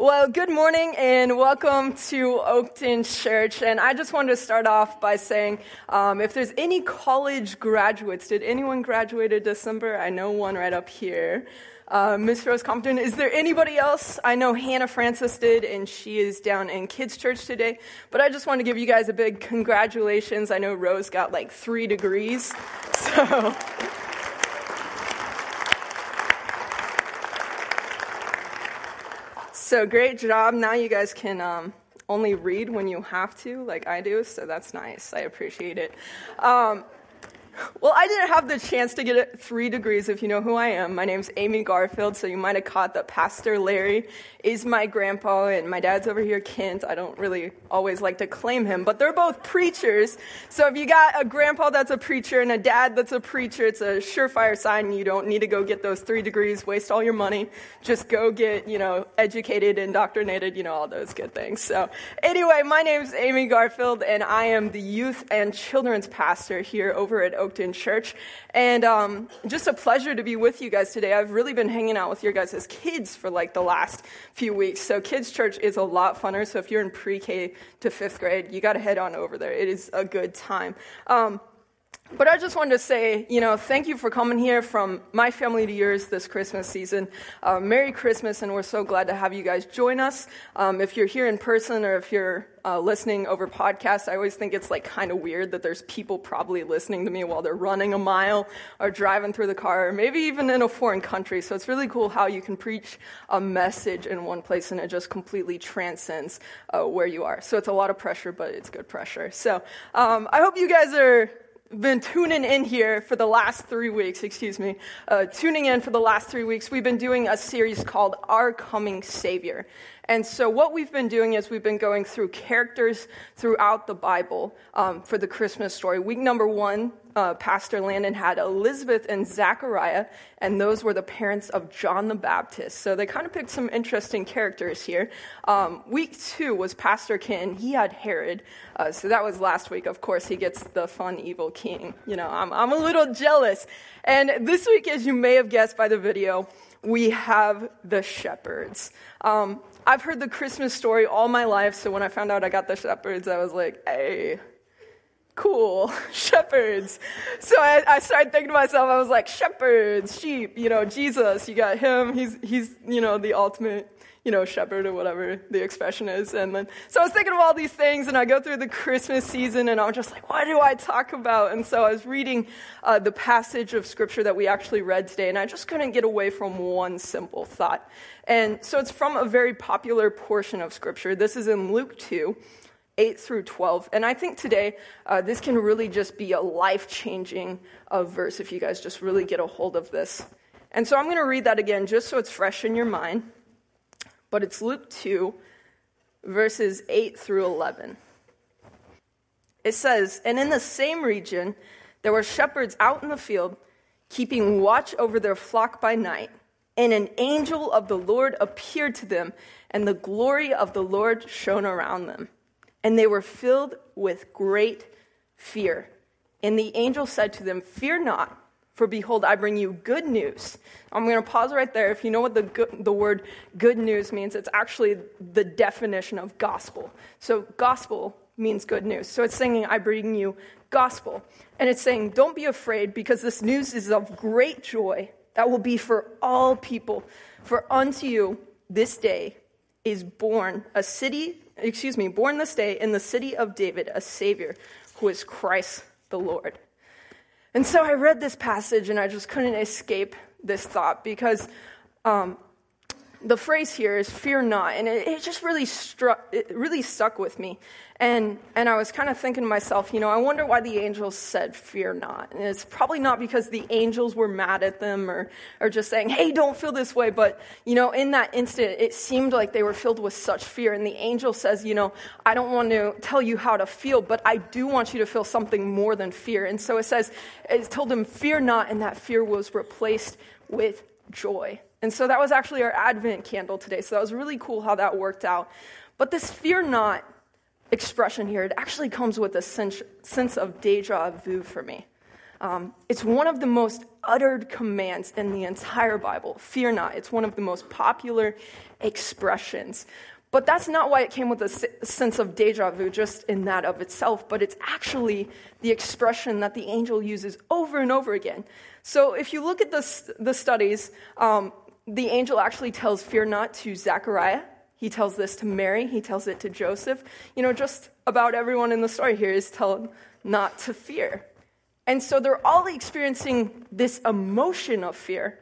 Well, good morning and welcome to Oakton Church. And I just wanted to start off by saying um, if there's any college graduates, did anyone graduate in December? I know one right up here. Uh, Miss Rose Compton, is there anybody else? I know Hannah Francis did, and she is down in Kids Church today. But I just want to give you guys a big congratulations. I know Rose got like three degrees. So. So great job. Now you guys can um, only read when you have to, like I do. So that's nice. I appreciate it. Um, well, I didn't have the chance to get it three degrees if you know who I am. My name's Amy Garfield, so you might have caught that Pastor Larry is my grandpa, and my dad's over here, Kent. I don't really always like to claim him, but they're both preachers. So if you got a grandpa that's a preacher and a dad that's a preacher, it's a surefire sign you don't need to go get those three degrees, waste all your money. Just go get, you know, educated, indoctrinated, you know, all those good things. So anyway, my name's Amy Garfield, and I am the youth and children's pastor here over at Oakton Church. And um, just a pleasure to be with you guys today. I've really been hanging out with your guys as kids for like the last few weeks. So kids church is a lot funner. So if you're in pre-K to fifth grade, you got to head on over there. It is a good time. Um, but I just wanted to say, you know, thank you for coming here from my family to yours this Christmas season. Uh, Merry Christmas, and we're so glad to have you guys join us. Um, if you're here in person or if you're uh, listening over podcast, I always think it's like kind of weird that there's people probably listening to me while they're running a mile or driving through the car, or maybe even in a foreign country. So it's really cool how you can preach a message in one place and it just completely transcends uh, where you are. So it's a lot of pressure, but it's good pressure. So um, I hope you guys are been tuning in here for the last three weeks, excuse me, uh, tuning in for the last three weeks, we've been doing a series called Our Coming Savior. And so, what we've been doing is we've been going through characters throughout the Bible um, for the Christmas story. Week number one, uh, Pastor Landon had Elizabeth and Zachariah, and those were the parents of John the Baptist. So they kind of picked some interesting characters here. Um, week two was Pastor Ken. He had Herod. Uh, so that was last week. Of course, he gets the fun, evil king. You know, I'm, I'm a little jealous. And this week, as you may have guessed by the video, we have the shepherds. Um, I've heard the Christmas story all my life, so when I found out I got the shepherds, I was like, hey, cool, shepherds. So I, I, started thinking to myself, I was like, shepherds, sheep, you know, Jesus, you got him, he's, he's, you know, the ultimate, you know, shepherd or whatever the expression is. And then, so I was thinking of all these things, and I go through the Christmas season, and I'm just like, what do I talk about? And so I was reading uh, the passage of scripture that we actually read today, and I just couldn't get away from one simple thought. And so it's from a very popular portion of scripture. This is in Luke 2. 8 through 12. And I think today uh, this can really just be a life changing uh, verse if you guys just really get a hold of this. And so I'm going to read that again just so it's fresh in your mind. But it's Luke 2, verses 8 through 11. It says, And in the same region, there were shepherds out in the field, keeping watch over their flock by night. And an angel of the Lord appeared to them, and the glory of the Lord shone around them. And they were filled with great fear. And the angel said to them, Fear not, for behold, I bring you good news. I'm going to pause right there. If you know what the, good, the word good news means, it's actually the definition of gospel. So, gospel means good news. So, it's saying, I bring you gospel. And it's saying, Don't be afraid, because this news is of great joy that will be for all people. For unto you this day is born a city, excuse me, born this day in the city of David, a Savior who is Christ the Lord. And so I read this passage and I just couldn't escape this thought because um, the phrase here is fear not and it, it, just really struck it really stuck with me. And and i was kind of thinking to myself you know i wonder why the angels said fear not and it's probably not because the angels were mad at them or or just saying hey don't feel this way but you know in that instant it seemed like they were filled with such fear. And the angel says you know i don't want to tell you how to feel but i do want you to feel something more than fear. And so it says it told them fear not and that fear was replaced with joy and so that was actually our Advent candle today. So that was really cool how that worked out. But this fear not expression here, it actually comes with a sense, of deja vu for me. Um, it's one of the most uttered commands in the entire Bible. Fear not. It's one of the most popular expressions. But that's not why it came with a sense of deja vu, just in that of itself, but it's actually the expression that the angel uses over and over again. So if you look at the, the studies, um, the angel actually tells fear not to Zechariah. He tells this to Mary. He tells it to Joseph. You know, just about everyone in the story here is told not to fear. And so they're all experiencing this emotion of fear.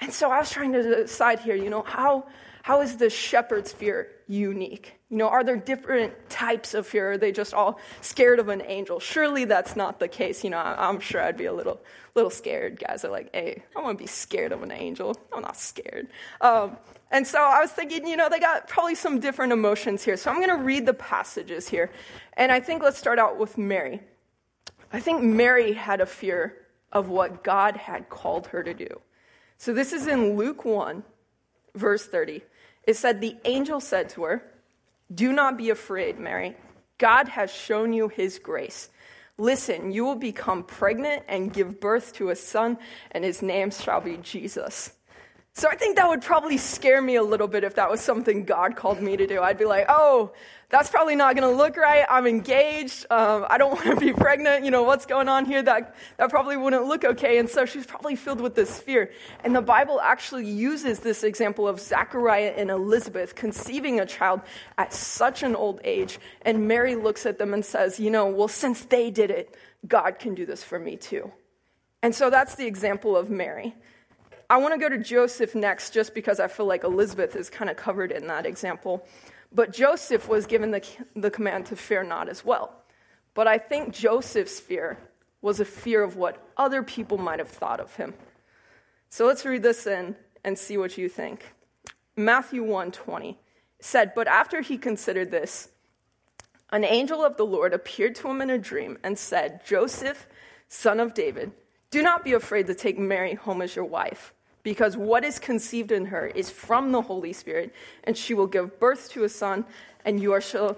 And so I was trying to decide here, you know, how, how is the shepherd's fear unique? You know, are there different types of fear? Are they just all scared of an angel? Surely that's not the case. You know, I'm sure I'd be a little, little scared. Guys are like, hey, I want to be scared of an angel. I'm not scared. Um, and so I was thinking, you know, they got probably some different emotions here. So I'm going to read the passages here. And I think let's start out with Mary. I think Mary had a fear of what God had called her to do. So this is in Luke 1, verse 30. It said, The angel said to her, Do not be afraid, Mary. God has shown you his grace. Listen, you will become pregnant and give birth to a son, and his name shall be Jesus. So I think that would probably scare me a little bit if that was something God called me to do. I'd be like, oh, that's probably not going to look right. I'm engaged. Um, I don't want to be pregnant. You know, what's going on here? That, that probably wouldn't look okay. And so she's probably filled with this fear. And the Bible actually uses this example of Zachariah and Elizabeth conceiving a child at such an old age. And Mary looks at them and says, you know, well, since they did it, God can do this for me too. And so that's the example of Mary. I want to go to Joseph next just because I feel like Elizabeth is kind of covered in that example. But Joseph was given the, the command to fear not as well. But I think Joseph's fear was a fear of what other people might have thought of him. So let's read this in and see what you think. Matthew 1:20 said, "But after he considered this, an angel of the Lord appeared to him in a dream and said, Joseph, son of David, do not be afraid to take Mary home as your wife." Because what is conceived in her is from the Holy Spirit, and she will give birth to a son, and you, shall,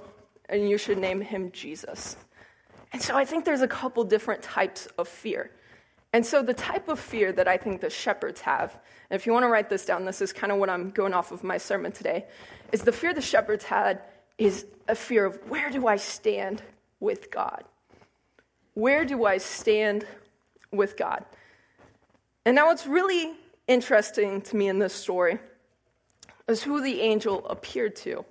and you should name him Jesus. And so I think there's a couple different types of fear. And so the type of fear that I think the shepherds have, and if you want to write this down, this is kind of what I'm going off of my sermon today, is the fear the shepherds had is a fear of where do I stand with God? Where do I stand with God? And now what's really interesting to me in this story is who the angel appeared to.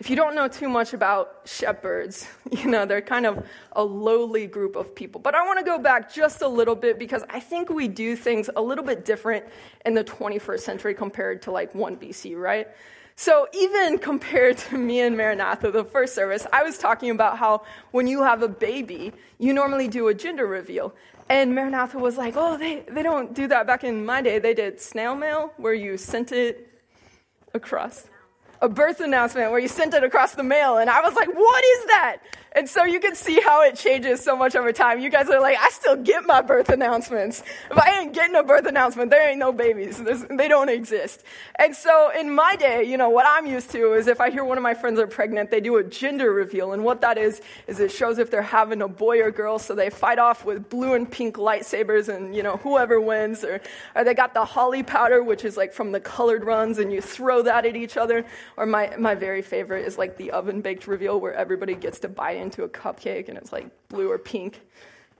If you don't know too much about shepherds, you know, they're kind of a lowly group of people. But I want to go back just a little bit because I think we do things a little bit different in the 21st century compared to like 1 BC, right? So, even compared to me and Maranatha, the first service, I was talking about how when you have a baby, you normally do a gender reveal. And Maranatha was like, oh, they, they don't do that back in my day. They did snail mail, where you sent it across a birth announcement where you sent it across the mail. And I was like, what is that? And so you can see how it changes so much over time. You guys are like, I still get my birth announcements. If I ain't getting a birth announcement, there ain't no babies. There's, they don't exist. And so in my day, you know, what I'm used to is if I hear one of my friends are pregnant, they do a gender reveal. And what that is, is it shows if they're having a boy or girl. So they fight off with blue and pink lightsabers and, you know, whoever wins. Or, or they got the Holi powder, which is like from the colored runs, and you throw that at each other. Or my, my very favorite is like the oven baked reveal where everybody gets to bite into a cupcake and it's like blue or pink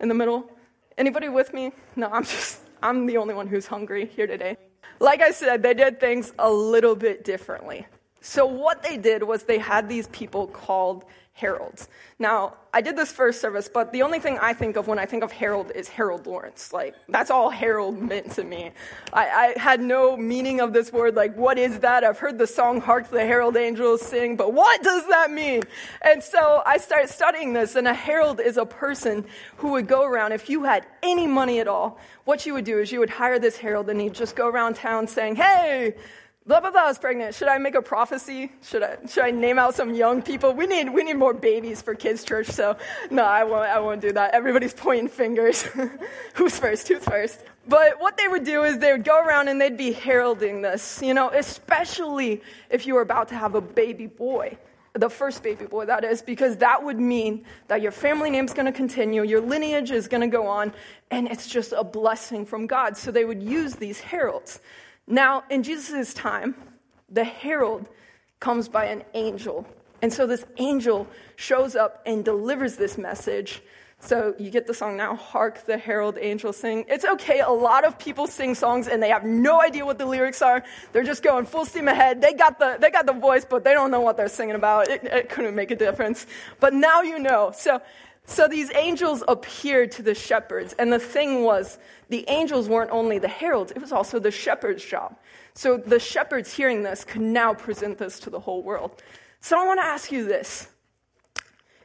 in the middle. Anybody with me? No, I'm just, I'm the only one who's hungry here today. Like I said, they did things a little bit differently. So, what they did was they had these people called heralds. Now, I did this first service, but the only thing I think of when I think of Harold is Harold Lawrence. Like, that's all Harold meant to me. I, I, had no meaning of this word. Like, what is that? I've heard the song Hark the Herald Angels sing, but what does that mean? And so I started studying this, and a herald is a person who would go around, if you had any money at all, what you would do is you would hire this herald, and he'd just go around town saying, hey, blah blah blah is pregnant. Should I make a prophecy? Should I should I name out some young people? We need we need more babies for kids church. So no, I won't I won't do that. Everybody's pointing fingers. Who's first? Who's first? But what they would do is they would go around and they'd be heralding this, you know, especially if you were about to have a baby boy. the first baby boy, that is, because that would mean that your family name's to continue, your lineage is to go on, and it's just a blessing from God. So they would use these heralds. Now, in Jesus' time, the herald comes by an angel. And so this angel shows up and delivers this message so you get the song now, Hark the Herald Angels Sing. It's okay, a lot of people sing songs and they have no idea what the lyrics are. They're just going full steam ahead. They got the, they got the voice, but they don't know what they're singing about. It, it couldn't make a difference. But now you know. So, so these angels appeared to the shepherds. And the thing was, the angels weren't only the heralds, it was also the shepherd's job. So the shepherds hearing this could now present this to the whole world. So I want to ask you this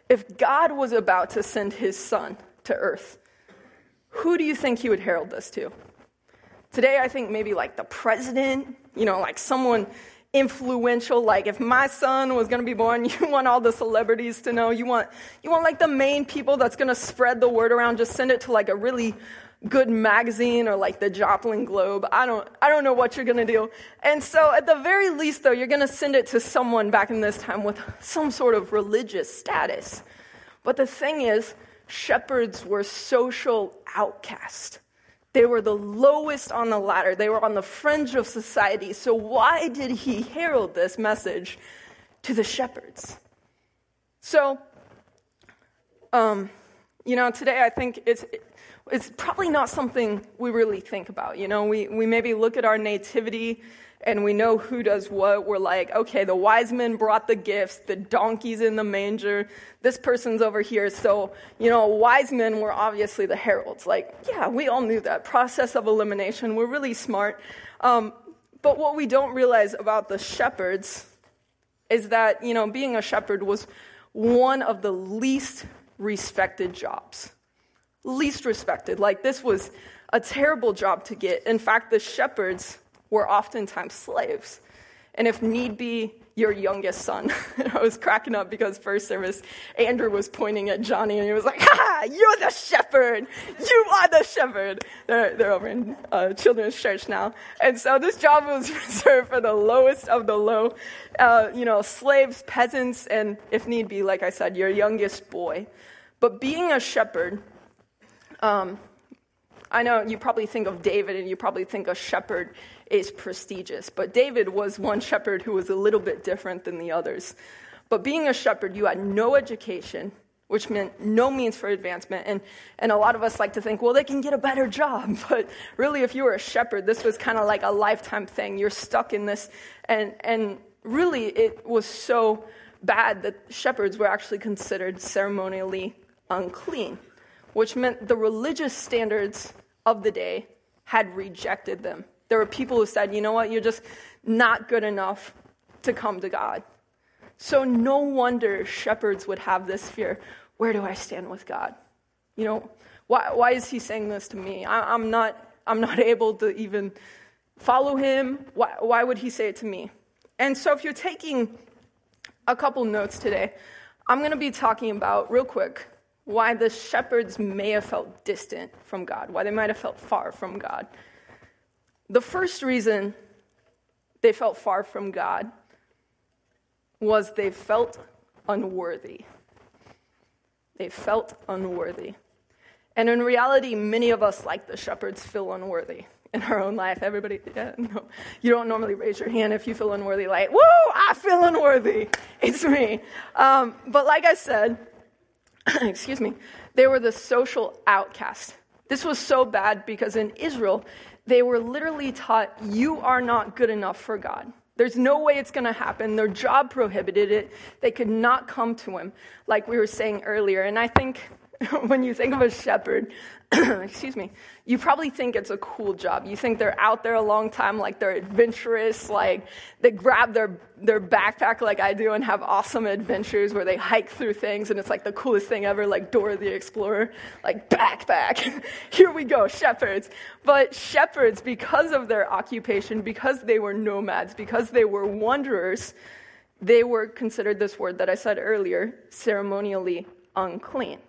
if God was about to send his son to earth, who do you think he would herald this to? Today, I think maybe like the president, you know, like someone influential. Like if my son was going to be born, you want all the celebrities to know. You want, you want like the main people that's going to spread the word around. Just send it to like a really good magazine or like the Joplin Globe. I don't, I don't know what you're going to do. And so at the very least though, you're going to send it to someone back in this time with some sort of religious status. But the thing is, shepherds were social outcasts. They were the lowest on the ladder. They were on the fringe of society. So why did he herald this message to the shepherds? So, um, you know, today I think it's, it's probably not something we really think about. You know, we, we maybe look at our nativity and we know who does what. We're like, okay, the wise men brought the gifts, the donkey's in the manger, this person's over here. So, you know, wise men were obviously the heralds. Like, yeah, we all knew that. Process of elimination, we're really smart. Um, but what we don't realize about the shepherds is that, you know, being a shepherd was one of the least respected jobs least respected. Like, this was a terrible job to get. In fact, the shepherds were oftentimes slaves. And if need be, your youngest son. I was cracking up because first service, Andrew was pointing at Johnny and he was like, Ha, you're the shepherd. You are the shepherd. They're, they're over in uh, children's church now. And so this job was reserved for the lowest of the low, uh, you know, slaves, peasants, and if need be, like I said, your youngest boy. But being a shepherd um, I know you probably think of David and you probably think a shepherd is prestigious, but David was one shepherd who was a little bit different than the others. But being a shepherd, you had no education, which meant no means for advancement. And, and a lot of us like to think, well, they can get a better job. But really, if you were a shepherd, this was kind of like a lifetime thing. You're stuck in this. And, and really, it was so bad that shepherds were actually considered ceremonially unclean which meant the religious standards of the day had rejected them. There were people who said, you know what, you're just not good enough to come to God. So no wonder shepherds would have this fear where do I stand with God? You know, why, why is he saying this to me? I, am not, I'm not able to even follow him. Why, why would he say it to me? And so if you're taking a couple notes today, I'm going to be talking about, real quick, why the shepherds may have felt distant from God, why they might have felt far from God. The first reason they felt far from God was they felt unworthy. They felt unworthy. And in reality, many of us, like the shepherds, feel unworthy in our own life. Everybody, yeah, no, you don't normally raise your hand if you feel unworthy, like, woo, I feel unworthy. It's me. Um, but like I said, excuse me, they were the social outcast. This was so bad because in Israel, they were literally taught, you are not good enough for God. There's no way it's going to happen. Their job prohibited it. They could not come to him, like we were saying earlier. And I think when you think of a shepherd, excuse me, you probably think it's a cool job. You think they're out there a long time, like they're adventurous, like they grab their, their backpack like I do and have awesome adventures where they hike through things and it's like the coolest thing ever, like Dora the Explorer, like backpack. Here we go, shepherds. But shepherds, because of their occupation, because they were nomads, because they were wanderers, they were considered this word that I said earlier, ceremonially unclean.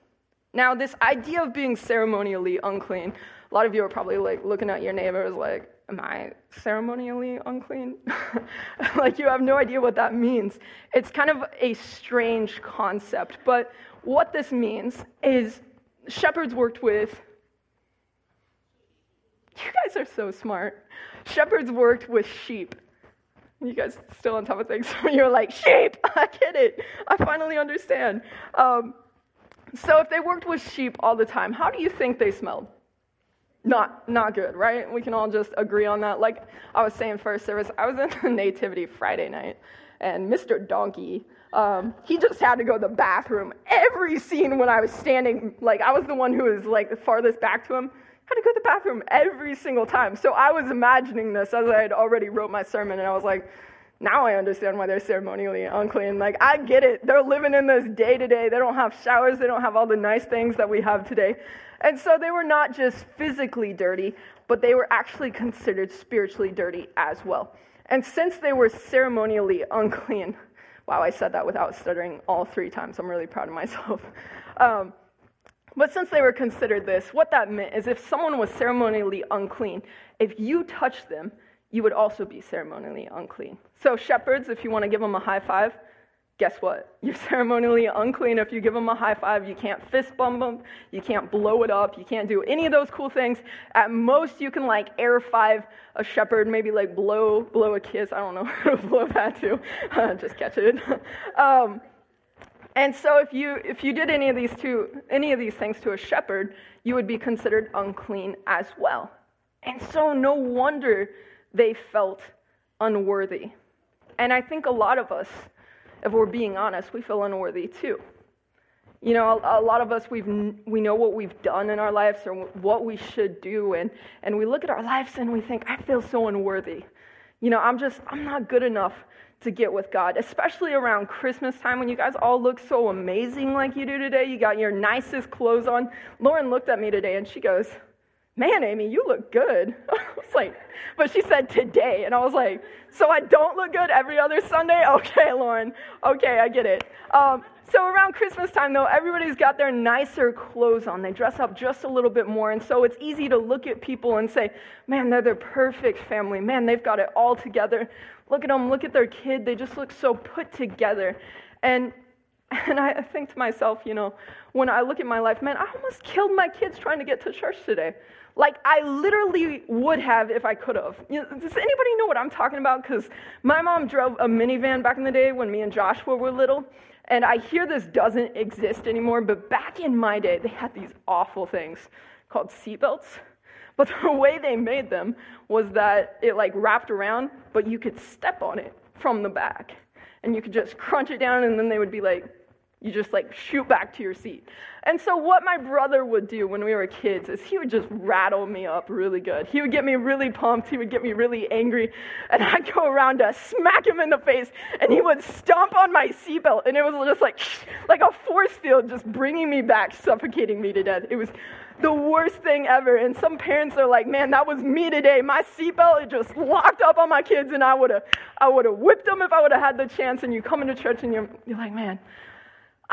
Now, this idea of being ceremonially unclean, a lot of you are probably like looking at your neighbors like, am I ceremonially unclean? like, you have no idea what that means. It's kind of a strange concept, but what this means is shepherds worked with. You guys are so smart. Shepherds worked with sheep. You guys still on top of things? You're like, sheep! I get it. I finally understand. Um, so, if they worked with sheep all the time, how do you think they smelled? not not good, right? We can all just agree on that. Like I was saying first service, I was in the Nativity Friday night, and Mr. Donkey, um, he just had to go to the bathroom. Every scene when I was standing, like I was the one who was like the farthest back to him, had to go to the bathroom every single time. So I was imagining this as I had already wrote my sermon, and I was like, now I understand why they're ceremonially unclean. Like, I get it. They're living in this day to day. They don't have showers, they don't have all the nice things that we have today. And so they were not just physically dirty, but they were actually considered spiritually dirty as well. And since they were ceremonially unclean, wow, I said that without stuttering all three times. I'm really proud of myself. Um, but since they were considered this, what that meant is if someone was ceremonially unclean, if you touched them, you would also be ceremonially unclean. So, shepherds, if you want to give them a high five, guess what? You're ceremonially unclean if you give them a high five. You can't fist bump them. You can't blow it up. You can't do any of those cool things. At most, you can like air five a shepherd, maybe like blow blow a kiss. I don't know how to blow that too. just catch it. Um, and so if you if you did any of these two any of these things to a shepherd, you would be considered unclean as well. And so no wonder they felt unworthy. And I think a lot of us if we're being honest, we feel unworthy too. You know, a, a, lot of us, we've, we know what we've done in our lives or what we should do, and, and we look at our lives and we think, I feel so unworthy. You know, I'm just, I'm not good enough to get with God, especially around Christmas time when you guys all look so amazing like you do today. You got your nicest clothes on. Lauren looked at me today and she goes, Man, Amy, you look good. I was like, but she said today. And I was like, so I don't look good every other Sunday? Okay, Lauren. Okay, I get it. Um, so around Christmas time, though, everybody's got their nicer clothes on. They dress up just a little bit more. And so it's easy to look at people and say, man, they're the perfect family. Man, they've got it all together. Look at them. Look at their kid. They just look so put together. And and I think to myself, you know, when I look at my life, man, I almost killed my kids trying to get to church today. Like I literally would have if I could have. You know, does anybody know what I'm talking about? Because my mom drove a minivan back in the day when me and Joshua were little. And I hear this doesn't exist anymore, but back in my day, they had these awful things called seatbelts. But the way they made them was that it like wrapped around, but you could step on it from the back. And you could just crunch it down, and then they would be like you just like shoot back to your seat. And so, what my brother would do when we were kids is he would just rattle me up really good. He would get me really pumped. He would get me really angry. And I'd go around to smack him in the face, and he would stomp on my seatbelt. And it was just like, like a force field just bringing me back, suffocating me to death. It was the worst thing ever. And some parents are like, man, that was me today. My seatbelt, just locked up on my kids, and I would have I would have whipped them if I would have had the chance. And you come into church and you're, you're like, man,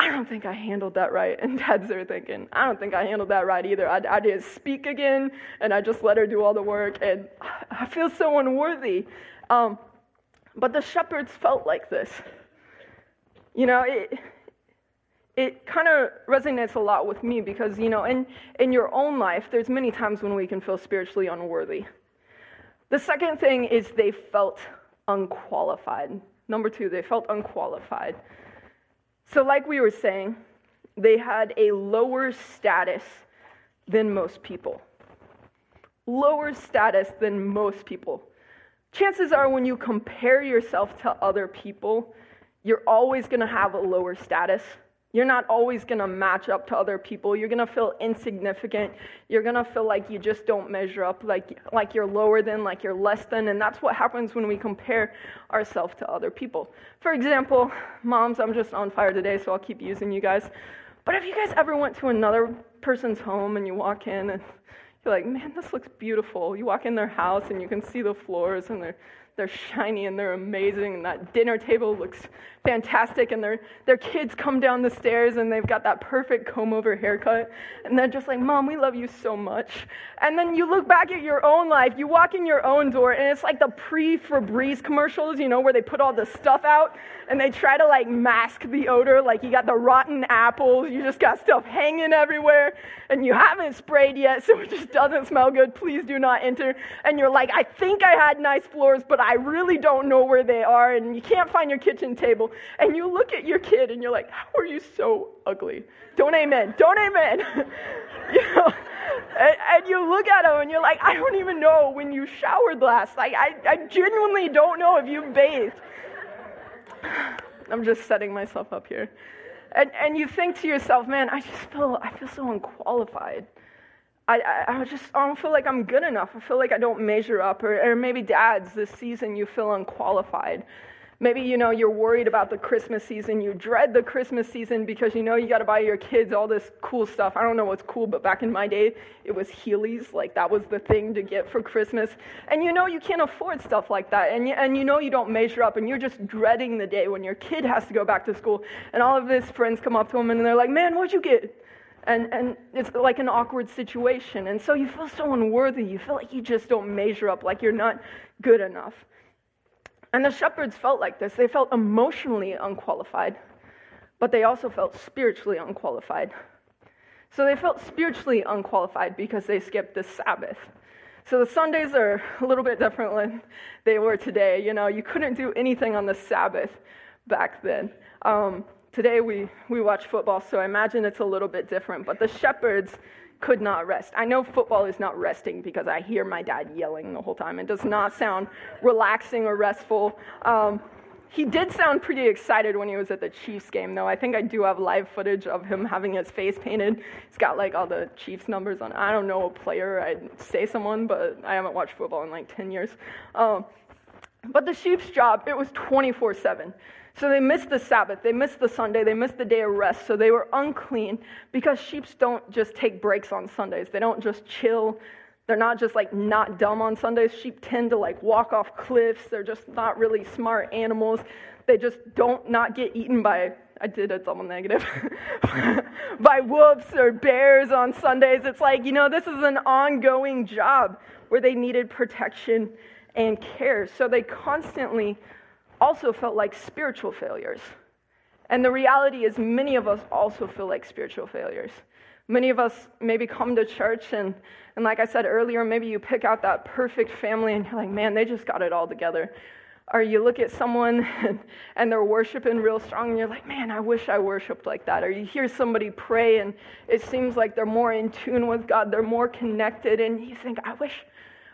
I don't think I handled that right. And dad's there thinking, I don't think I handled that right either. I, I didn't speak again, and I just let her do all the work, and I feel so unworthy. Um, but the shepherds felt like this. You know, it, it kind of resonates a lot with me because, you know, in, in your own life, there's many times when we can feel spiritually unworthy. The second thing is they felt unqualified. Number two, they felt unqualified. So, like we were saying, they had a lower status than most people. Lower status than most people. Chances are, when you compare yourself to other people, you're always going to have a lower status you're not always going to match up to other people. You're going to feel insignificant. You're going to feel like you just don't measure up, like, like you're lower than, like you're less than. And that's what happens when we compare ourselves to other people. For example, moms, I'm just on fire today, so I'll keep using you guys. But have you guys ever went to another person's home and you walk in and You're like, man, this looks beautiful. You walk in their house and you can see the floors and they're they're shiny and they're amazing, and that dinner table looks fantastic, and their, their kids come down the stairs and they've got that perfect comb over haircut, and they're just like, Mom, we love you so much. And then you look back at your own life, you walk in your own door, and it's like the pre Febreze commercials, you know, where they put all the stuff out and they try to like mask the odor, like you got the rotten apples, you just got stuff hanging everywhere, and you haven't sprayed yet, so it just doesn't smell good. Please do not enter. And you're like, I think I had nice floors, but I really don't know where they are, and you can't find your kitchen table. And you look at your kid and you're like, How are you so ugly? Don't amen. Don't amen. you know? And, and, you look at him and you're like, I don't even know when you showered last. Like, I, I genuinely don't know if you bathed. I'm just setting myself up here. And, and you think to yourself, man, I just feel, I feel so unqualified. I, I, I, just I don't feel like I'm good enough. I feel like I don't measure up. Or, or maybe dads, this season you feel unqualified. Maybe you know you're worried about the Christmas season. You dread the Christmas season because you know you got to buy your kids all this cool stuff. I don't know what's cool, but back in my day, it was Heelys. Like that was the thing to get for Christmas. And you know you can't afford stuff like that. And you, and you know you don't measure up. And you're just dreading the day when your kid has to go back to school. And all of his friends come up to him and they're like, "Man, what'd you get?" And, and it's like an awkward situation. And so you feel so unworthy. You feel like you just don't measure up, like you're not good enough. And the shepherds felt like this. They felt emotionally unqualified, but they also felt spiritually unqualified. So they felt spiritually unqualified because they skipped the Sabbath. So the Sundays are a little bit different than they were today. You know, you couldn't do anything on the Sabbath back then. Um, today we, we watch football, so I imagine it's a little bit different. But the shepherds could not rest. I know football is not resting because I hear my dad yelling the whole time. It does not sound relaxing or restful. Um, he did sound pretty excited when he was at the Chiefs game, though. I think I do have live footage of him having his face painted. He's got like all the Chiefs numbers on. I don't know a player. I'd say someone, but I haven't watched football in like 10 years. Um, but the Chiefs' job, it was 24 7. So they missed the Sabbath, they missed the Sunday, they missed the day of rest, so they were unclean because sheep don't just take breaks on Sundays. They don't just chill. They're not just like not dumb on Sundays. Sheep tend to like walk off cliffs. They're just not really smart animals. They just don't not get eaten by I did a double negative by wolves or bears on Sundays. It's like, you know, this is an ongoing job where they needed protection and care. So they constantly also felt like spiritual failures. And the reality is, many of us also feel like spiritual failures. Many of us maybe come to church, and, and like I said earlier, maybe you pick out that perfect family and you're like, man, they just got it all together. Or you look at someone and, and they're worshiping real strong, and you're like, man, I wish I worshiped like that. Or you hear somebody pray, and it seems like they're more in tune with God, they're more connected, and you think, I wish,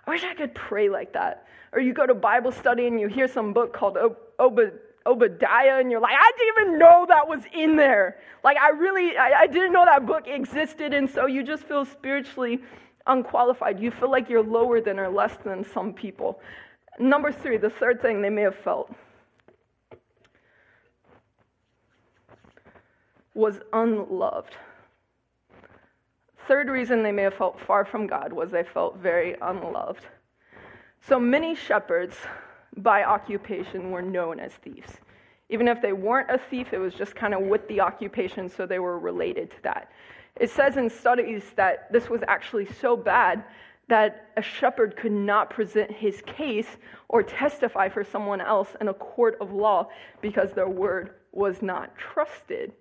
I wish I could pray like that. Or you go to Bible study and you hear some book called Obadiah and you're like, I didn't even know that was in there. Like, I really, I, I didn't know that book existed. And so you just feel spiritually unqualified. You feel like you're lower than or less than some people. Number three, the third thing they may have felt was unloved. Third reason they may have felt far from God was they felt very unloved. So many shepherds, by occupation, were known as thieves. Even if they weren't a thief, it was just kind of with the occupation, so they were related to that. It says in studies that this was actually so bad that a shepherd could not present his case or testify for someone else in a court of law because their word was not trusted.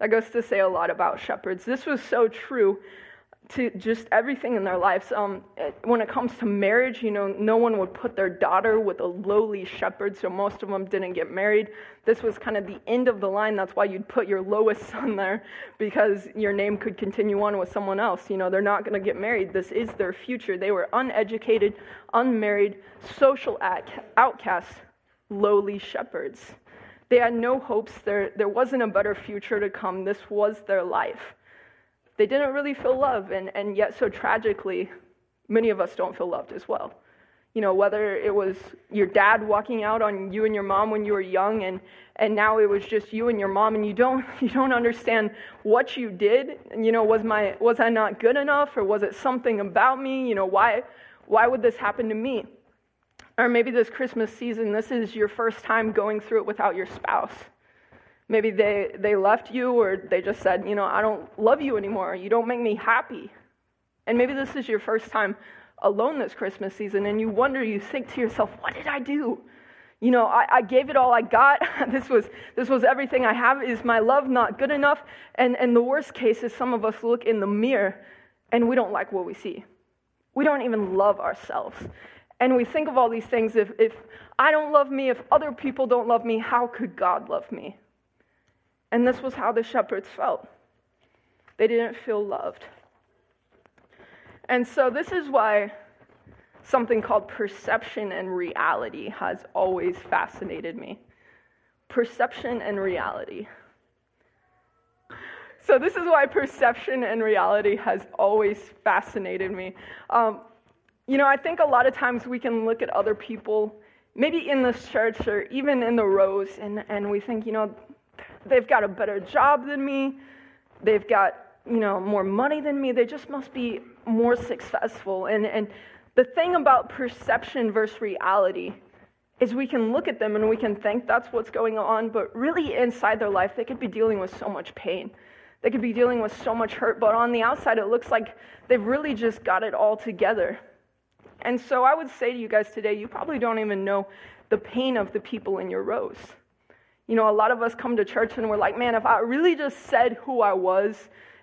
That goes to say a lot about shepherds. This was so true to just everything in their lives. Um, when it comes to marriage, you know, no one would put their daughter with a lowly shepherd, so most of them didn't get married. This was kind of the end of the line. That's why you'd put your lowest son there because your name could continue on with someone else. You know, they're not going to get married. This is their future. They were uneducated, unmarried, social outcasts, lowly shepherds. They had no hopes. There, there wasn't a better future to come. This was their life. They didn't really feel love, and, and yet, so tragically, many of us don't feel loved as well. You know, whether it was your dad walking out on you and your mom when you were young and and now it was just you and your mom and you don't you don't understand what you did. You know, was my was I not good enough or was it something about me? You know, why why would this happen to me? Or maybe this Christmas season, this is your first time going through it without your spouse. Maybe they, they left you or they just said, you know, I don't love you anymore. You don't make me happy. And maybe this is your first time alone this Christmas season and you wonder, you think to yourself, what did I do? You know, I, I gave it all I got. this, was, this was everything I have. Is my love not good enough? And, and the worst case is some of us look in the mirror and we don't like what we see. We don't even love ourselves. And we think of all these things if, if I don't love me, if other people don't love me, how could God love me? And this was how the shepherds felt. They didn't feel loved. And so, this is why something called perception and reality has always fascinated me. Perception and reality. So, this is why perception and reality has always fascinated me. Um, you know, I think a lot of times we can look at other people, maybe in this church or even in the rows, and, and we think, you know, they've got a better job than me, they've got, you know, more money than me, they just must be more successful. And, and the thing about perception versus reality is we can look at them and we can think that's what's going on, but really inside their life, they could be dealing with so much pain. They could be dealing with so much hurt, but on the outside, it looks like they've really just got it all together. And so I would say to you guys today, you probably don't even know the pain of the people in your rows. You know, a lot of us come to church and we're like, man, if I really just said who I was,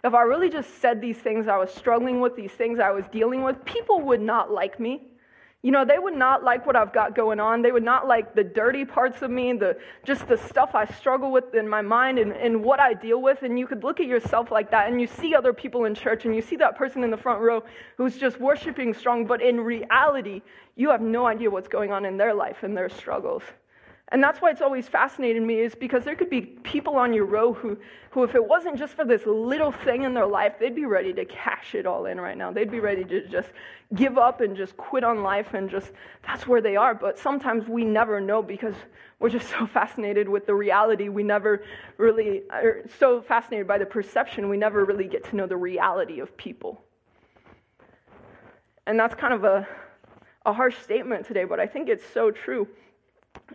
if I really just said these things I was struggling with, these things I was dealing with, people would not like me. You know, they would not like what I've got going on. They would not like the dirty parts of me, the just the stuff I struggle with in my mind and, and what I deal with. And you could look at yourself like that and you see other people in church and you see that person in the front row who's just worshiping strong, but in reality, you have no idea what's going on in their life and their struggles. And that's why it's always fascinated me, is because there could be people on your row who, who, if it wasn't just for this little thing in their life, they'd be ready to cash it all in right now. They'd be ready to just give up and just quit on life and just, that's where they are. But sometimes we never know because we're just so fascinated with the reality. We never really, are so fascinated by the perception, we never really get to know the reality of people. And that's kind of a, a harsh statement today, but I think it's so true.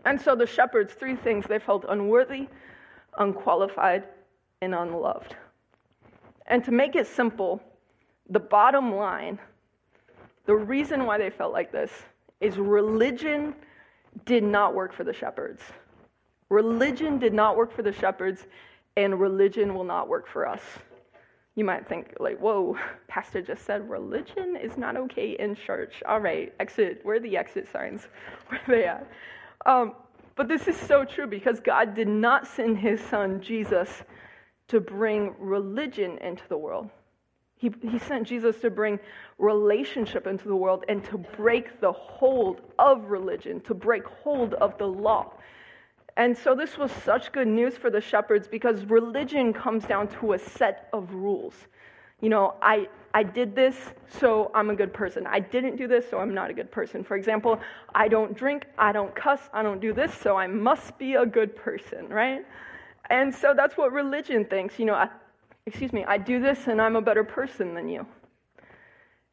And so the shepherds, three things they felt unworthy, unqualified, and unloved. And to make it simple, the bottom line, the reason why they felt like this is religion did not work for the shepherds. Religion did not work for the shepherds, and religion will not work for us. You might think, like, whoa, Pastor just said religion is not okay in church. All right, exit. Where are the exit signs? Where are they at? Um, but this is so true because God did not send his son, Jesus, to bring religion into the world. He, he sent Jesus to bring relationship into the world and to break the hold of religion, to break hold of the law. And so this was such good news for the shepherds because religion comes down to a set of rules. You know, I, I did this, so I'm a good person. I didn't do this, so I'm not a good person. For example, I don't drink, I don't cuss, I don't do this, so I must be a good person, right? And so that's what religion thinks. You know, I, excuse me, I do this and I'm a better person than you.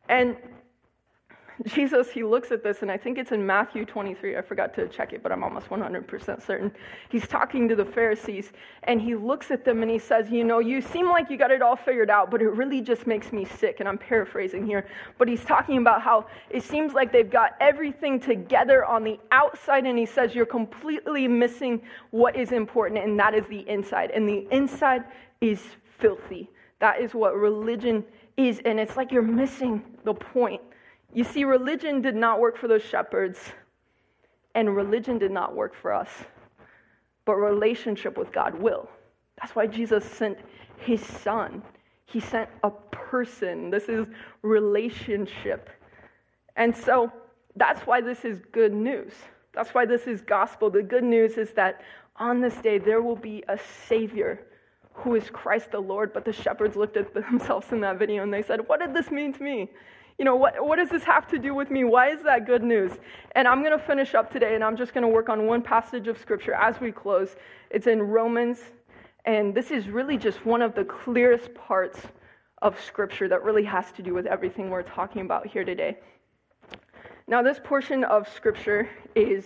And Jesus, he looks at this, and I think it's in Matthew 23. I forgot to check it, but I'm almost 100% certain. He's talking to the Pharisees, and he looks at them and he says, You know, you seem like you got it all figured out, but it really just makes me sick. And I'm paraphrasing here, but he's talking about how it seems like they've got everything together on the outside, and he says, You're completely missing what is important, and that is the inside. And the inside is filthy. That is what religion is, and it's like you're missing the point. You see, religion did not work for those shepherds, and religion did not work for us. But relationship with God will. That's why Jesus sent his son. He sent a person. This is relationship. And so that's why this is good news. That's why this is gospel. The good news is that on this day there will be a Savior who is Christ the Lord. But the shepherds looked at themselves in that video and they said, What did this mean to me? You know, what, what does this have to do with me? Why is that good news? And I'm going to finish up today, and I'm just going to work on one passage of Scripture as we close. It's in Romans, and this is really just one of the clearest parts of Scripture that really has to do with everything we're talking about here today. Now, this portion of Scripture is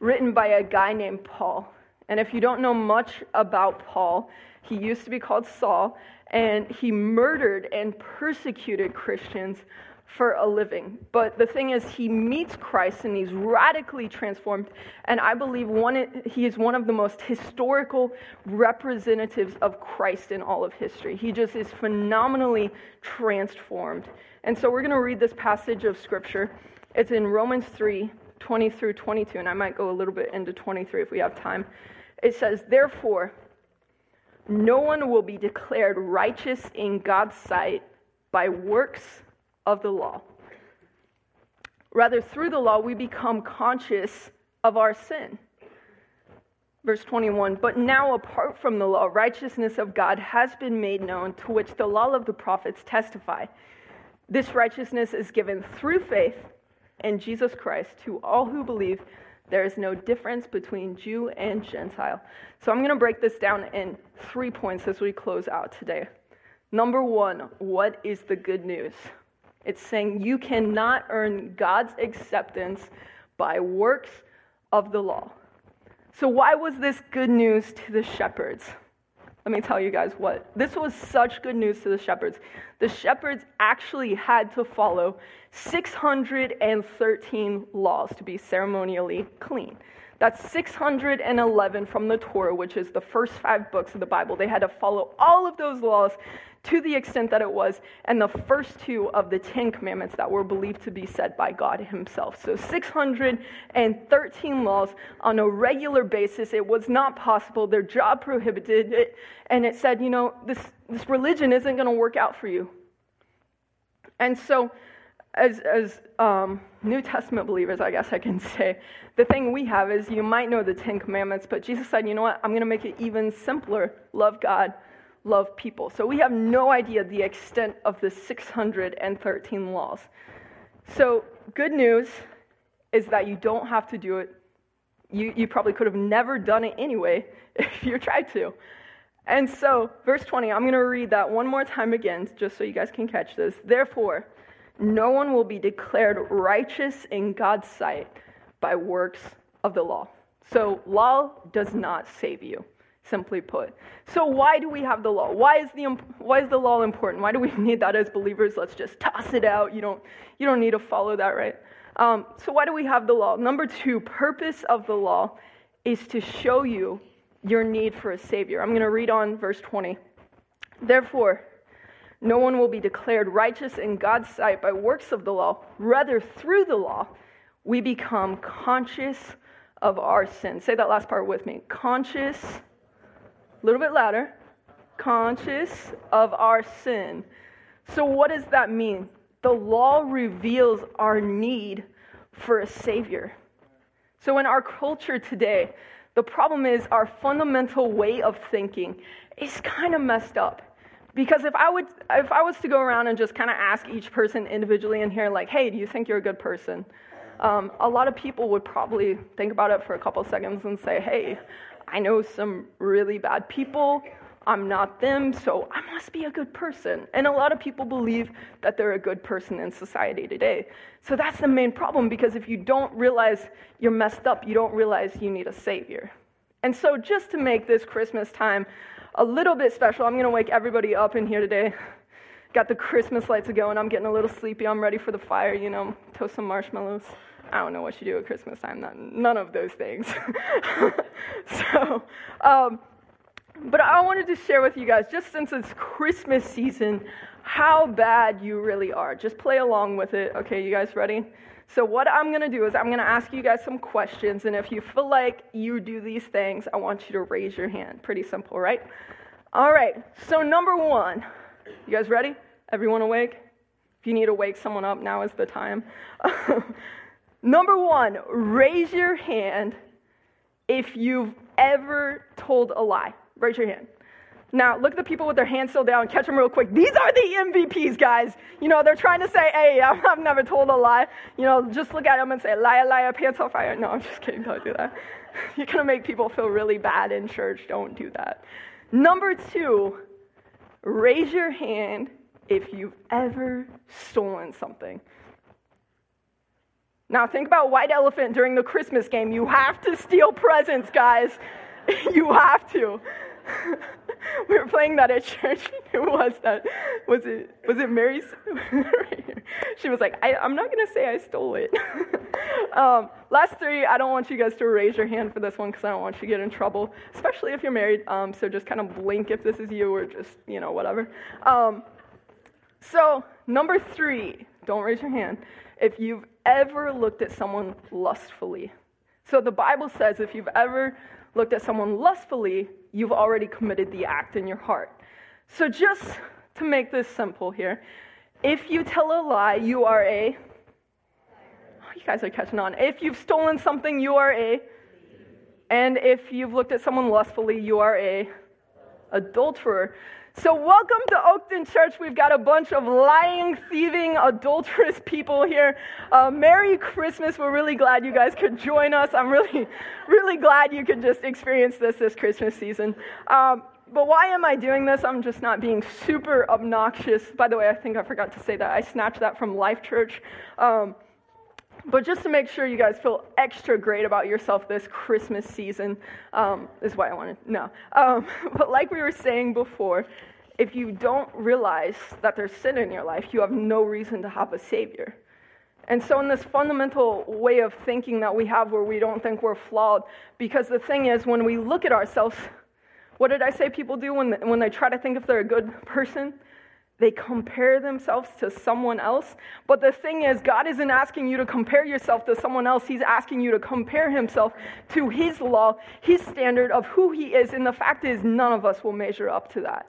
written by a guy named Paul. And if you don't know much about Paul, he used to be called Saul, and he murdered and persecuted Christians for a living. But the thing is, he meets Christ and he's radically transformed. And I believe one, he is one of the most historical representatives of Christ in all of history. He just is phenomenally transformed. And so we're going to read this passage of Scripture. It's in Romans 3 20 through 22, and I might go a little bit into 23 if we have time. It says, Therefore, no one will be declared righteous in God's sight by works of the law. Rather, through the law, we become conscious of our sin. Verse 21 But now, apart from the law, righteousness of God has been made known, to which the law of the prophets testify. This righteousness is given through faith in Jesus Christ to all who believe. There is no difference between Jew and Gentile. So I'm going to break this down in three points as we close out today. Number one, what is the good news? It's saying you cannot earn God's acceptance by works of the law. So, why was this good news to the shepherds? Let me tell you guys what. This was such good news to the shepherds. The shepherds actually had to follow 613 laws to be ceremonially clean. That's 611 from the Torah, which is the first five books of the Bible. They had to follow all of those laws to the extent that it was, and the first two of the Ten Commandments that were believed to be said by God Himself. So 613 laws on a regular basis. It was not possible. Their job prohibited it, and it said, you know, this, this religion isn't going to work out for you. And so, as, as um, New Testament believers, I guess I can say, the thing we have is you might know the Ten Commandments, but Jesus said, you know what? I'm going to make it even simpler. Love God, love people. So we have no idea the extent of the 613 laws. So, good news is that you don't have to do it. You, you probably could have never done it anyway if you tried to. And so, verse 20, I'm going to read that one more time again, just so you guys can catch this. Therefore, no one will be declared righteous in God's sight by works of the law. So, law does not save you simply put. So why do we have the law? Why is the why is the law important? Why do we need that as believers? Let's just toss it out. You don't you don't need to follow that, right? Um, so why do we have the law? Number two, purpose of the law is to show you your need for a savior. I'm going to read on verse 20. Therefore, no one will be declared righteous in God's sight by works of the law. Rather, through the law, we become conscious of our sin. Say that last part with me. Conscious a little bit louder, conscious of our sin. So, what does that mean? The law reveals our need for a Savior. So, in our culture today, the problem is our fundamental way of thinking is kind of messed up. Because if I, would, if I was to go around and just kind of ask each person individually in here, like, hey, do you think you're a good person? Um, a lot of people would probably think about it for a couple seconds and say, hey, I know some really bad people. I'm not them, so I must be a good person. And a lot of people believe that they're a good person in society today. So that's the main problem because if you don't realize you're messed up, you don't realize you need a savior. And so, just to make this Christmas time a little bit special, I'm going to wake everybody up in here today. Got the Christmas lights going. And I'm getting a little sleepy. I'm ready for the fire, you know, toast some marshmallows. I don't know what you do at Christmas time, not, none of those things. so, um, but I wanted to share with you guys, just since it's Christmas season, how bad you really are. Just play along with it. Okay, you guys ready? So, what I'm to do is I'm to ask you guys some questions, and if you feel like you do these things, I want you to raise your hand. Pretty simple, right? All right, so number one, you guys ready? Everyone awake? If you need to wake someone up, now is the time. Number one, raise your hand if you've ever told a lie. Raise your hand. Now, look at the people with their hands still down. Catch them real quick. These are the MVPs, guys. You know, they're trying to say, hey, I've never told a lie. You know, just look at them and say, liar, liar, pants on fire. No, I'm just kidding. Don't do that. You're going to make people feel really bad in church. Don't do that. Number two, raise your hand if you've ever stolen something. Now, think about White Elephant during the Christmas game. You have to steal presents, guys. you have to. We were playing that at church. Who was that? Was it was it Mary's? she was like, I, am not gonna say I stole it. um, last three, I don't want you guys to raise your hand for this one because I don't want you to get in trouble, especially if you're married. Um, so just kind of blink if this is you or just you know whatever. Um, so number three, don't raise your hand if you've ever looked at someone lustfully. So the Bible says if you've ever looked at someone lustfully, you've already committed the act in your heart. So, just to make this simple here, if you tell a lie, you are a. Oh, you guys are catching on. If you've stolen something, you are a. And if you've looked at someone lustfully, you are a adulterer. So, welcome to Oakton Church. We've got a bunch of lying, thieving, adulterous people here. Uh, Merry Christmas. We're really glad you guys could join us. I'm really, really glad you could just experience this this Christmas season. Um, but why am I doing this? I'm just not being super obnoxious. By the way, I think I forgot to say that. I snatched that from Life Church. Um, but just to make sure you guys feel extra great about yourself this Christmas season, um, is why I wanted know. Um, but like we were saying before, if you don't realize that there's sin in your life, you have no reason to have a Savior. And so, in this fundamental way of thinking that we have where we don't think we're flawed, because the thing is, when we look at ourselves, what did I say people do when, when they try to think if they're a good person? They compare themselves to someone else. But the thing is, God isn't asking you to compare yourself to someone else. He's asking you to compare Himself to His law, His standard of who He is. And the fact is, none of us will measure up to that.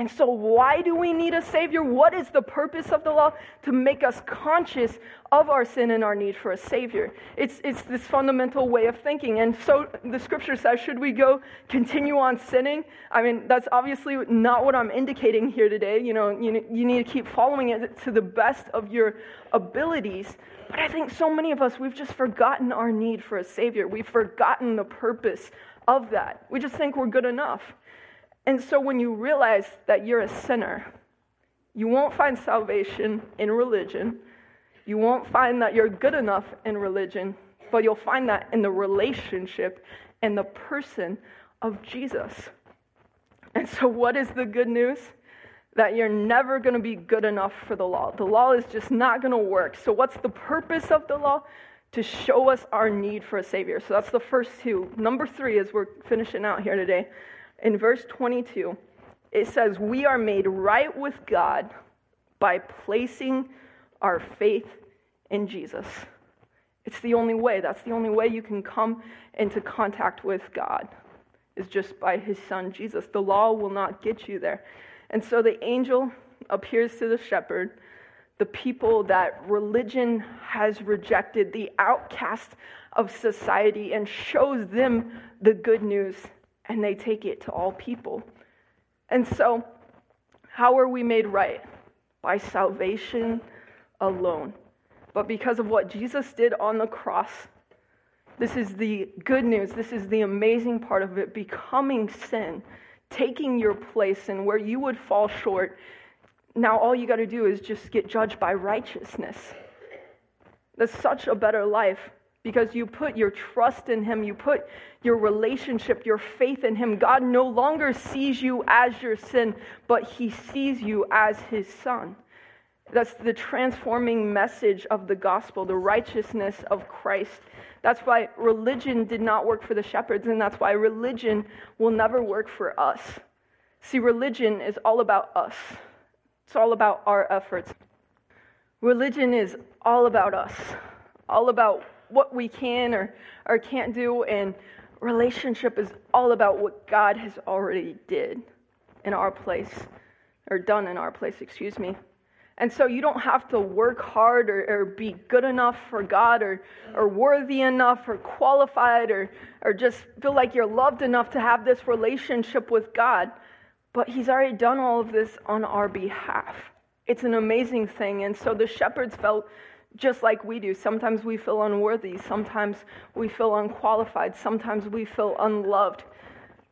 And so, why do we need a Savior? What is the purpose of the law? To make us conscious of our sin and our need for a Savior. It's, it's this fundamental way of thinking. And so, the scripture says, should we go continue on sinning? I mean, that's obviously not what I'm indicating here today. You know, you, you need to keep following it to the best of your abilities. But I think so many of us, we've just forgotten our need for a Savior. We've forgotten the purpose of that. We just think we're good enough. And so when you realize that you're a sinner, you won't find salvation in religion. You won't find that you're good enough in religion, but you'll find that in the relationship and the person of Jesus. And so, what is the good news? That you're never going to be good enough for the law. The law is just not going to work. So, what's the purpose of the law? To show us our need for a Savior. So, that's the first two. Number three, as we're finishing out here today, in verse 22, it says, We are made right with God by placing our faith in Jesus. It's the only way. That's the only way you can come into contact with God, is just by his son Jesus. The law will not get you there. And so the angel appears to the shepherd, the people that religion has rejected, the outcast of society, and shows them the good news and they take it to all people. And so, how are we made right? By salvation alone. But because of what Jesus did on the cross, this is the good news. This is the amazing part of it becoming sin, taking your place, and where you would fall short. Now, all you got to do is just get judged by righteousness. That's such a better life because you put your trust in Him, you put your relationship, your faith in Him. God no longer sees you as your sin, but He sees you as His Son. That's the transforming message of the gospel, the righteousness of Christ. That's why religion did not work for the shepherds, and that's why religion will never work for us. See, religion is all about us, it's all about our efforts. Religion is all about us, all about what we can or, or can't do, and relationship is all about what God has already did in our place, or done in our place, excuse me. And so you don't have to work hard or, or, be good enough for God or, or worthy enough or qualified or, or just feel like you're loved enough to have this relationship with God. But he's already done all of this on our behalf. It's an amazing thing. And so the shepherds felt just like we do. Sometimes we feel unworthy, sometimes we feel unqualified, sometimes we feel unloved.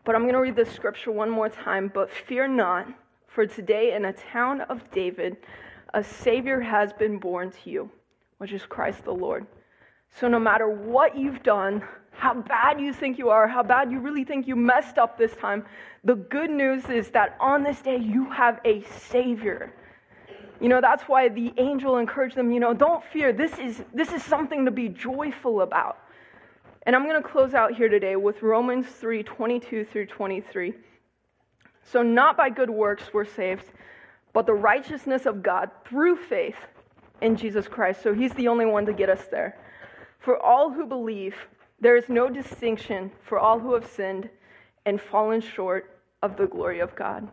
But I'm going to read this scripture one more time. But fear not, for today in a town of David, a Savior has been born to you, which is Christ the Lord. So no matter what you've done, how bad you think you are, how bad you really think you messed up this time, the good news is that on this day you have a Savior. You know, that's why the angel encouraged them, you know, don't fear. This is, this is something to be joyful about. And I'm going to close out here today with Romans 3 22 through 23. So, not by good works we're saved, but the righteousness of God through faith in Jesus Christ. So, He's the only one to get us there. For all who believe, there is no distinction for all who have sinned and fallen short of the glory of God.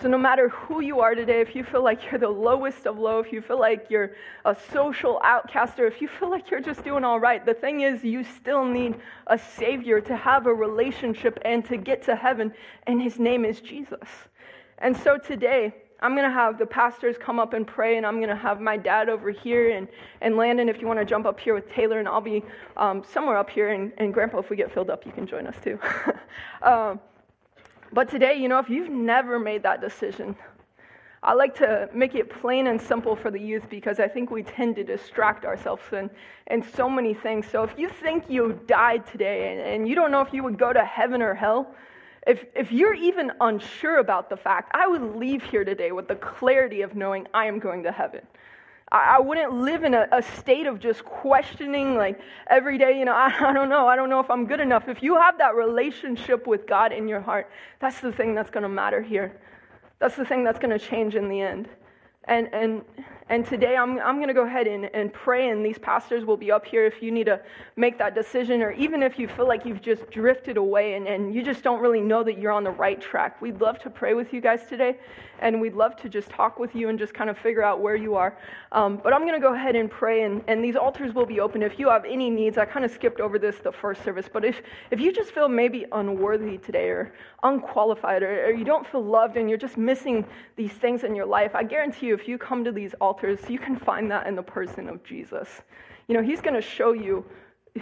So, no matter who you are today, if you feel like you're the lowest of low, if you feel like you're a social outcaster, if you feel like you're just doing all right, the thing is, you still need a Savior to have a relationship and to get to heaven, and His name is Jesus. And so, today, I'm going to have the pastors come up and pray, and I'm going to have my dad over here. And, and Landon, if you want to jump up here with Taylor, and I'll be um, somewhere up here. And, and Grandpa, if we get filled up, you can join us too. um, but today, you know, if you've never made that decision, I like to make it plain and simple for the youth because I think we tend to distract ourselves in, in so many things. So if you think you died today and, and you don't know if you would go to heaven or hell, if, if you're even unsure about the fact, I would leave here today with the clarity of knowing I am going to heaven. I, I wouldn't live in a, a, state of just questioning, like every day, you know, I, I don't know, I don't know if I'm good enough. If you have that relationship with God in your heart, that's the thing that's going to matter here. That's the thing that's going to change in the end. And, and, and today I'm, I'm going to go ahead and, and pray, and these pastors will be up here if you need to make that decision, or even if you feel like you've just drifted away and, and you just don't really know that you're on the right track. We'd love to pray with you guys today, and we'd love to just talk with you and just kind of figure out where you are. Um, but I'm going to go ahead and pray, and, and these altars will be open. If you have any needs, I kind of skipped over this the first service, but if, if you just feel maybe unworthy today or unqualified or, or you don't feel loved and you're just missing these things in your life, I guarantee you if you come to these altars, you can find that in the person of Jesus. You know, He's going to show you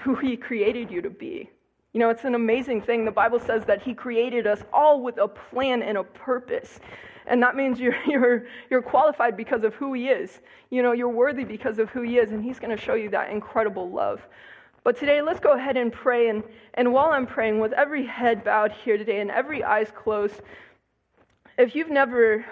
who He created you to be. You know, it's an amazing thing. The Bible says that He created us all with a plan and a purpose. And that means you're, you're, you're qualified because of who He is. You know, you're worthy because of who He is, and He's going to show you that incredible love. But today, let's go ahead and pray. And, and while I'm praying, with every head bowed here today and every eyes closed, if you've never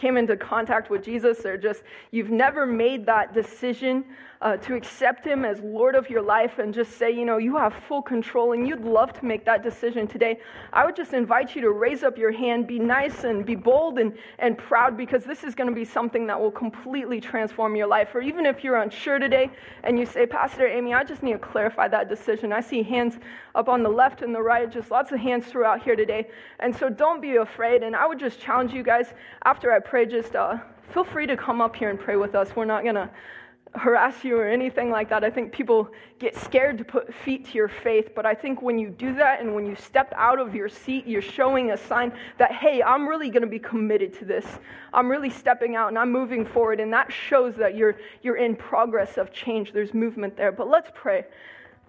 came into contact with Jesus or just you've never made that decision uh, to accept Him as Lord of your life and just say, you know, you have full control and you'd love to make that decision today, I would just invite you to raise up your hand, be nice and be bold and, and proud because this is going to be something that will completely transform your life. Or even if you're unsure today and you say, Pastor Amy, I just need to clarify that decision. I see hands up on the left and the right, just lots of hands throughout here today. And so don't be afraid. And I would just challenge you guys after I pray, just uh, feel free to come up here and pray with us. We're not going to harass you or anything like that. I think people get scared to put feet to your faith, but I think when you do that and when you step out of your seat, you're showing a sign that, hey, I'm really going to be committed to this. I'm really stepping out and I'm moving forward, and that shows that you're, you're in progress of change. There's movement there. But let's pray.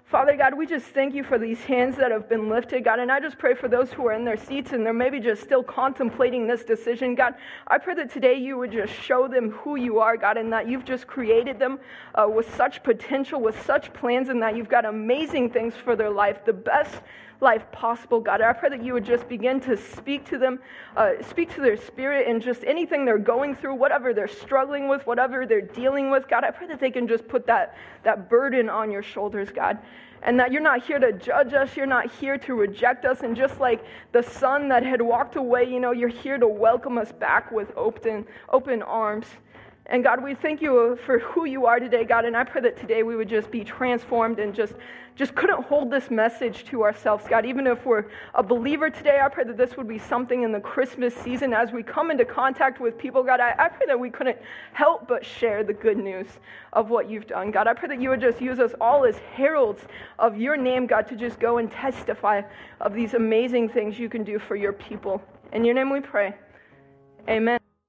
Father God, we just thank you for these hands that have been lifted, God. And I just pray for those who are in their seats and they're maybe just still contemplating this decision, God. I pray that today you would just show them who you are, God, and that you've just created them uh, with such potential, with such plans, and that you've got amazing things for their life, the best life possible, God. I pray that you would just begin to speak to them, uh, speak to their spirit, and just anything they're going through, whatever they're struggling with, whatever they're dealing with, God. I pray that they can just put that, that burden on your shoulders, God and that you're not here to judge us, you're not here to reject us. And just like the son that had walked away, you know, you're here to welcome us back with open, open arms. And God, we thank you for who you are today, God. And I pray that today we would just be transformed and just, just couldn't hold this message to ourselves, God. Even if we're a believer today, I pray that this would be something in the Christmas season as we come into contact with people, God. I, I pray that we couldn't help but share the good news of what you've done, God. I pray that you would just use us all as heralds of your name, God, to just go and testify of these amazing things you can do for your people. In your name we pray. Amen.